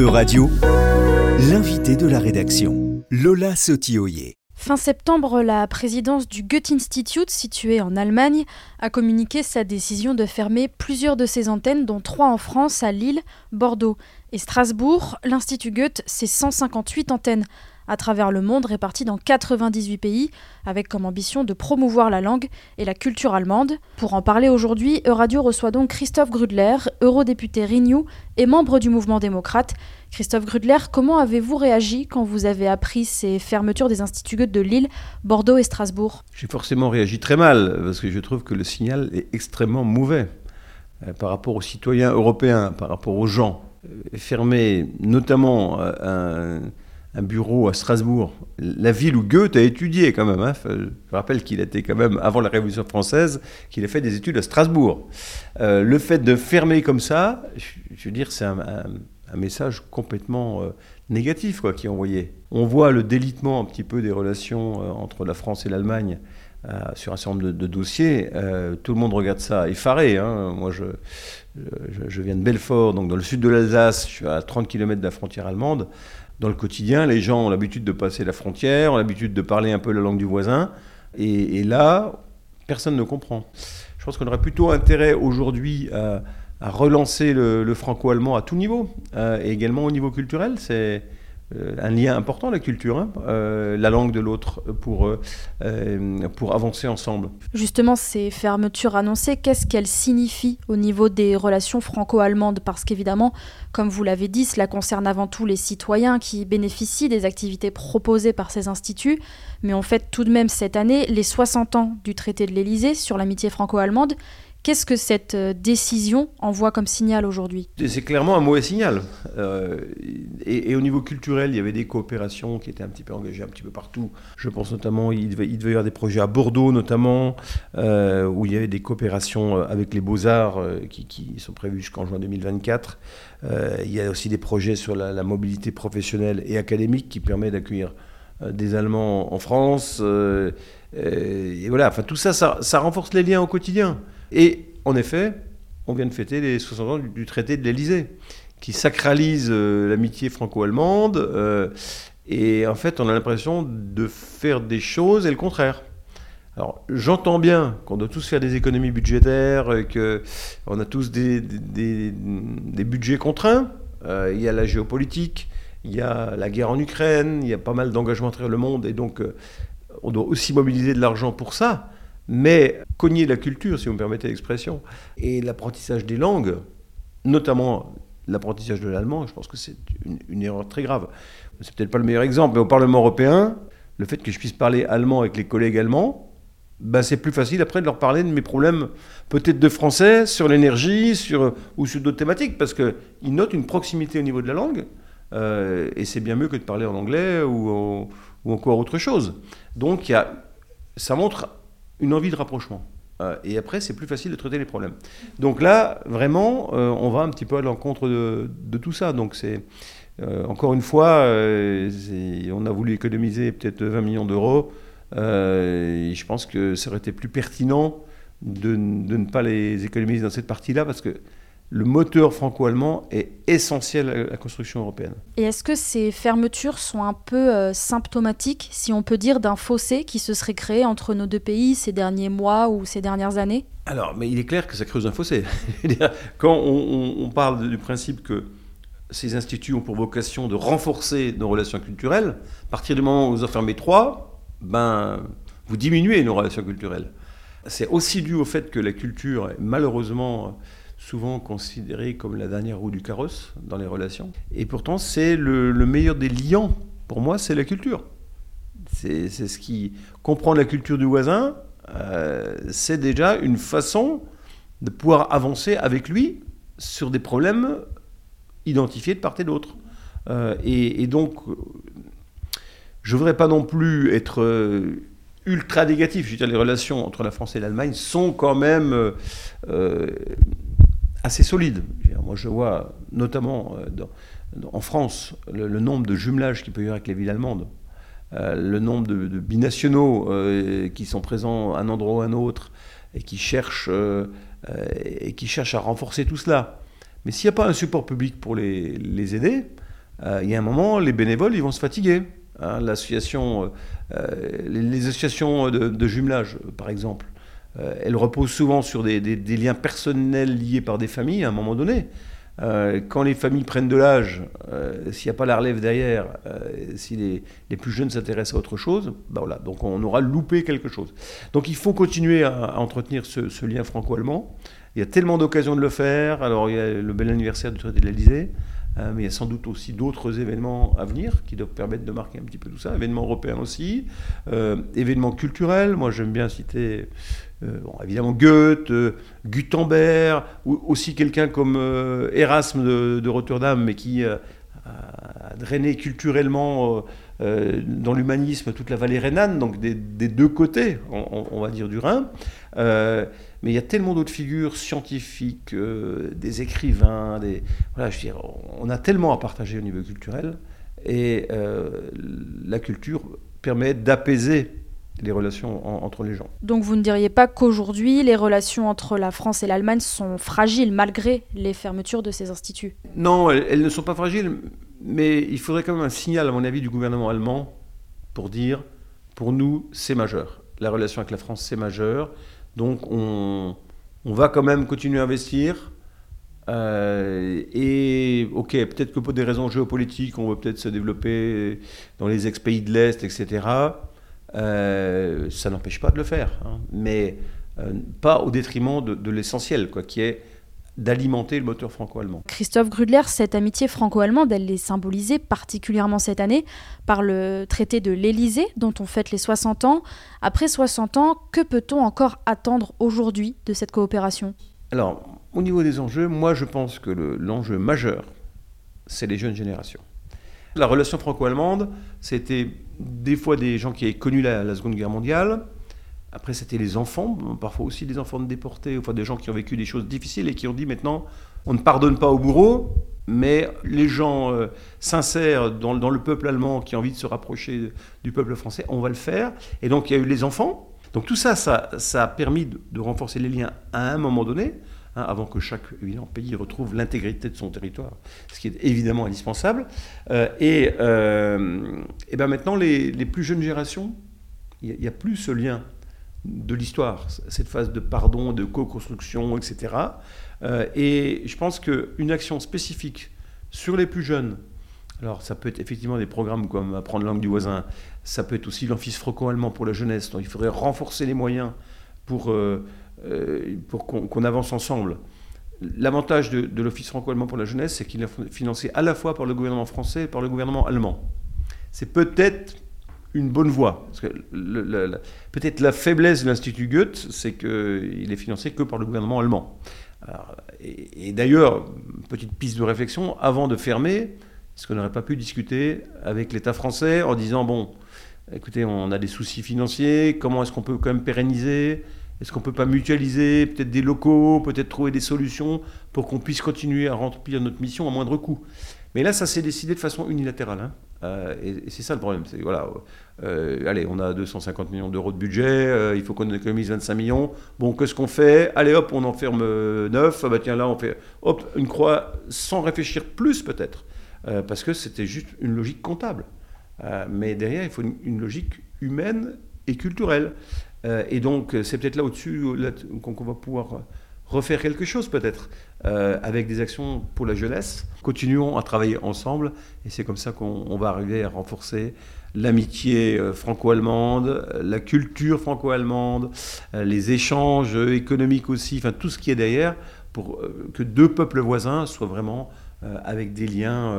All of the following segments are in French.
E-Radio, l'invité de la rédaction, Lola Sotioyer. Fin septembre, la présidence du Goethe Institute, située en Allemagne, a communiqué sa décision de fermer plusieurs de ses antennes, dont trois en France, à Lille, Bordeaux et Strasbourg. L'Institut Goethe, c'est 158 antennes à travers le monde, répartis dans 98 pays, avec comme ambition de promouvoir la langue et la culture allemande. Pour en parler aujourd'hui, Euradio reçoit donc Christophe Grudler, eurodéputé Renew et membre du mouvement démocrate. Christophe Grudler, comment avez-vous réagi quand vous avez appris ces fermetures des instituts Goethe de Lille, Bordeaux et Strasbourg? J'ai forcément réagi très mal, parce que je trouve que le signal est extrêmement mauvais euh, par rapport aux citoyens européens, par rapport aux gens. Euh, fermer notamment euh, un un bureau à Strasbourg, la ville où Goethe a étudié quand même. Hein. Je rappelle qu'il était quand même, avant la Révolution française, qu'il a fait des études à Strasbourg. Euh, le fait de fermer comme ça, je veux dire, c'est un, message complètement euh, négatif quoi, qui est envoyé. On voit le délitement un petit peu des relations euh, entre la France et l'Allemagne sur un certain nombre de, dossiers. tout le monde regarde ça effaré. Hein. Moi, je, je, je, viens de Belfort, donc dans le sud de l'Alsace, je suis à 30 km de la frontière allemande dans le quotidien, les gens ont l'habitude de passer la frontière, ont l'habitude de parler un peu la langue du voisin. Et, là, personne ne comprend. Je pense qu'on aurait plutôt intérêt aujourd'hui à, relancer le, franco-allemand à tout niveau, euh, et également au niveau culturel. Un lien important, la culture, hein, euh, la langue de l'autre, pour, euh, pour avancer ensemble. Justement, ces fermetures annoncées, qu'est-ce qu'elles signifient au niveau des relations franco-allemandes? Parce qu'évidemment, comme vous l'avez dit, cela concerne avant tout les citoyens qui bénéficient des activités proposées par ces instituts, mais on fête tout de même cette année les 60 ans du traité de l'Élysée sur l'amitié franco-allemande. Qu'est-ce que cette euh, décision envoie comme signal aujourd'hui? C'est clairement un mauvais signal. Euh, et, au niveau culturel, il y avait des coopérations qui étaient un petit peu engagées un petit peu partout. Je pense notamment, il devait, y avoir des projets à Bordeaux notamment, euh, où il y avait des coopérations avec les beaux-arts qui, sont prévues jusqu'en juin 2024. il y a aussi des projets sur la, mobilité professionnelle et académique qui permet d'accueillir des Allemands en France. et voilà, enfin tout ça, ça renforce les liens au quotidien. Et en effet, on vient de fêter les 60 ans du, traité de l'Elysée, qui sacralise euh, l'amitié franco-allemande. Euh, et en fait, on a l'impression de faire des choses et le contraire. Alors, j'entends bien qu'on doit tous faire des économies budgétaires, qu'on a tous des, budgets contraints. Euh, il y a la géopolitique, il y a la guerre en Ukraine, il y a pas mal d'engagements à travers le monde, et donc on doit aussi mobiliser de l'argent pour ça mais cogner la culture, si vous me permettez l'expression, et l'apprentissage des langues, notamment l'apprentissage de l'allemand, je pense que c'est une, erreur très grave. C'est peut-être pas le meilleur exemple, mais au Parlement européen, le fait que je puisse parler allemand avec les collègues allemands, ben c'est plus facile après de leur parler de mes problèmes peut-être de français sur l'énergie sur, ou sur d'autres thématiques, parce qu'ils notent une proximité au niveau de la langue, euh, et c'est bien mieux que de parler en anglais ou, ou encore autre chose. Donc y a, ça montre une envie de rapprochement. Euh, et après, c'est plus facile de traiter les problèmes. Donc là, vraiment, euh, on va un petit peu à l'encontre de, tout ça. Donc c'est, euh, encore une fois, on a voulu économiser peut-être 20 millions d'euros. je pense que ça aurait été plus pertinent de, de ne pas les économiser dans cette partie-là parce que le moteur franco-allemand est essentiel à la construction européenne. Et est-ce que ces fermetures sont un peu euh, symptomatiques, si on peut dire, d'un fossé qui se serait créé entre nos deux pays ces derniers mois ou ces dernières années? Alors, mais il est clair que ça creuse un fossé. Quand on, parle du principe que ces instituts ont pour vocation de renforcer nos relations culturelles, à partir du moment où vous en fermez trois, ben, vous diminuez nos relations culturelles. C'est aussi dû au fait que la culture est malheureusement souvent considéré comme la dernière roue du carrosse dans les relations. Et pourtant, c'est le, meilleur des liants, pour moi, c'est la culture. C'est ce qui comprend la culture du voisin, euh, c'est déjà une façon de pouvoir avancer avec lui sur des problèmes identifiés de part et d'autre. Euh, et, donc, je voudrais pas non plus être euh, ultra négatif. Je veux dire, les relations entre la France et l'Allemagne sont quand même assez solide. Moi, je vois notamment euh, en France le, nombre de jumelages qu'il peut y avoir avec les villes allemandes, euh, le nombre de, binationaux euh, qui sont présents un endroit ou un autre et qui cherchent, et qui cherchent à renforcer tout cela. Mais s'il n'y a pas un support public pour les, aider, il y a un moment, les bénévoles, ils vont se fatiguer. Hein. Les, associations de, jumelage, par exemple, elles reposent souvent sur des, liens personnels liés par des familles à un moment donné. Euh, quand les familles prennent de l'âge, euh, s'il n'y a pas la relève derrière, euh, si les, plus jeunes s'intéressent à autre chose, ben voilà, donc on aura loupé quelque chose. Donc il faut continuer à, entretenir ce, lien franco-allemand. Il y a tellement d'occasions de le faire. Alors il y a le bel anniversaire du traité de l'Elysée, mais il y a sans doute aussi d'autres événements à venir qui doivent permettre de marquer un petit peu tout ça. Événements européens aussi, événements culturels. Moi j'aime bien citer euh, évidemment Goethe, euh, Gutenberg, ou aussi quelqu'un comme euh, Erasme de, Rotterdam, mais qui a drainé culturellement dans l'humanisme toute la vallée rhénane, donc des, deux côtés, on, va dire, du Rhin. mais il y a tellement d'autres figures scientifiques, des écrivains, on a tellement à partager au niveau culturel, et la culture permet d'apaiser les relations entre les gens. Donc vous ne diriez pas qu'aujourd'hui, les relations entre la France et l'Allemagne sont fragiles malgré les fermetures de ces instituts? Non, elles, ne sont pas fragiles, mais il faudrait quand même un signal, à mon avis, du gouvernement allemand pour dire, pour nous, c'est majeur. La relation avec la France, c'est majeur. Donc on, on, va quand même continuer à investir. Euh, et ok, peut-être que pour des raisons géopolitiques, on va peut-être se développer dans les ex-pays de l'Est, etc. Euh, ça n'empêche pas de le faire, hein. mais euh, pas au détriment de, l'essentiel, quoi, qui est d'alimenter le moteur franco-allemand. Christophe Grudler, cette amitié franco-allemande, elle est symbolisée particulièrement cette année par le traité de l'Élysée, dont on fête les 60 ans. Après 60 ans, que peut-on encore attendre aujourd'hui de cette coopération? Alors, au niveau des enjeux, moi je pense que l'enjeu majeur, c'est les jeunes générations. La relation franco-allemande, c'était des fois des gens qui avaient connu la, Seconde Guerre mondiale. Après, c'était les enfants, parfois aussi des enfants de déportés, enfin des gens qui ont vécu des choses difficiles et qui ont dit maintenant, on ne pardonne pas aux bourreaux, mais les gens euh, sincères dans, le peuple allemand qui ont envie de se rapprocher du peuple français, on va le faire. Et donc il y a eu les enfants. Donc tout ça, ça, a permis de renforcer les liens à un moment donné. Hein, avant que chaque pays retrouve l'intégrité de son territoire, ce qui est évidemment indispensable. Euh, et, euh, et ben maintenant, les, plus jeunes générations, il n'y a, plus ce lien de l'histoire, cette phase de pardon, de co-construction, etc. Euh, et je pense qu'une action spécifique sur les plus jeunes, alors ça peut être effectivement des programmes comme apprendre la langue du voisin, ça peut être aussi l'office franco-allemand pour la jeunesse, donc il faudrait renforcer les moyens pour pour qu'on avance ensemble. L'avantage de, l'Office franco-allemand pour la jeunesse, c'est qu'il est financé à la fois par le gouvernement français et par le gouvernement allemand. C'est peut-être une bonne voie. Peut-être la faiblesse de l'Institut Goethe, c'est qu'il est financé que par le gouvernement allemand. et, d'ailleurs, petite piste de réflexion, avant de fermer, est-ce qu'on n'aurait pas pu discuter avec l'État français en disant, bon, écoutez, on a des soucis financiers, comment est-ce qu'on peut quand même pérenniser est-ce qu'on ne peut pas mutualiser peut-être des locaux, peut-être trouver des solutions pour qu'on puisse continuer à remplir notre mission à moindre coût? Mais là, ça s'est décidé de façon unilatérale. Hein. Euh, et, c'est ça le problème. Voilà, euh, allez, on a 250 millions d'euros de budget, euh, il faut qu'on économise 25 millions. Bon, qu'est-ce qu'on fait? Allez hop, on enferme 9. Ah bah tiens, là, on fait hop, une croix sans réfléchir plus peut-être. parce que c'était juste une logique comptable. mais derrière, il faut une logique humaine et culturelle. Euh, et donc, c'est peut-être là au-dessus qu'on va pouvoir refaire quelque chose peut-être euh, avec des actions pour la jeunesse. Continuons à travailler ensemble et c'est comme ça qu'on va arriver à renforcer l'amitié euh, franco-allemande, la culture franco-allemande, les échanges économiques aussi, enfin tout ce qui est derrière pour que deux peuples voisins soient vraiment avec des liens,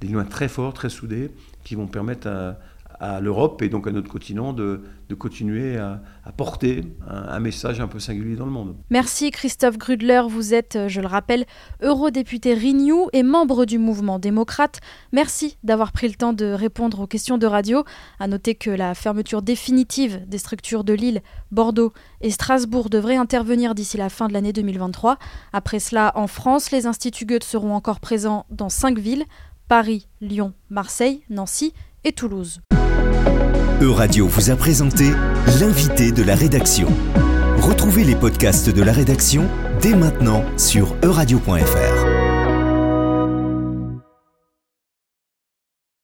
des liens très forts, très soudés qui vont permettre à, à l'Europe et donc à notre continent de, continuer à, porter un, message un peu singulier dans le monde. Merci Christophe Grudler, vous êtes, je le rappelle, eurodéputé Renew et membre du mouvement démocrate. Merci d'avoir pris le temps de répondre aux questions de radio. À noter que la fermeture définitive des structures de Lille, Bordeaux et Strasbourg devrait intervenir d'ici la fin de l'année 2023. Après cela, en France, les instituts Goethe seront encore présents dans cinq villes Paris, Lyon, Marseille, Nancy et Toulouse. Euradio vous a présenté l'invité de la rédaction. Retrouvez les podcasts de la rédaction dès maintenant sur euradio.fr.